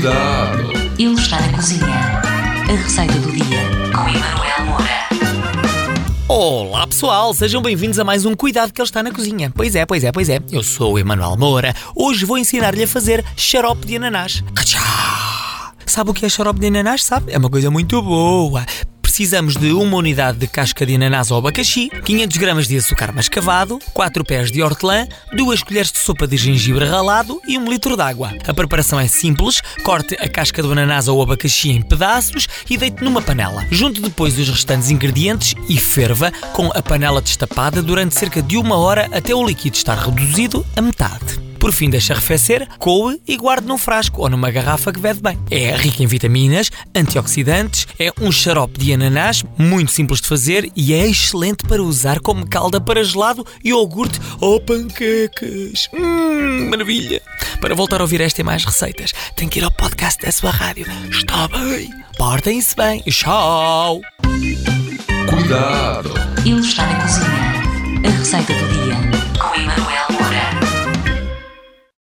Cuidado! Ele está na cozinha. A receita do dia com Emanuel Moura. Olá pessoal, sejam bem-vindos a mais um Cuidado que ele está na cozinha. Pois é, pois é, pois é. Eu sou o Emanuel Moura. Hoje vou ensinar-lhe a fazer xarope de ananás. Cachá! Sabe o que é xarope de ananás? Sabe? É uma coisa muito boa. Precisamos de uma unidade de casca de ananás ou abacaxi, 500 gramas de açúcar mascavado, 4 pés de hortelã, 2 colheres de sopa de gengibre ralado e 1 litro de água. A preparação é simples, corte a casca do ananás ou abacaxi em pedaços e deite numa panela. Junte depois os restantes ingredientes e ferva com a panela destapada durante cerca de uma hora até o líquido estar reduzido a metade. Por fim, deixe arrefecer, coe e guarde num frasco ou numa garrafa que vede bem. É rico em vitaminas, antioxidantes, é um xarope de ananás, muito simples de fazer e é excelente para usar como calda para gelado, iogurte ou panquecas. Hum, maravilha! Para voltar a ouvir esta e mais receitas, tem que ir ao podcast da sua rádio. Está bem? Portem-se bem. Tchau! Cuidado! Ele está na cozinha. A receita do dia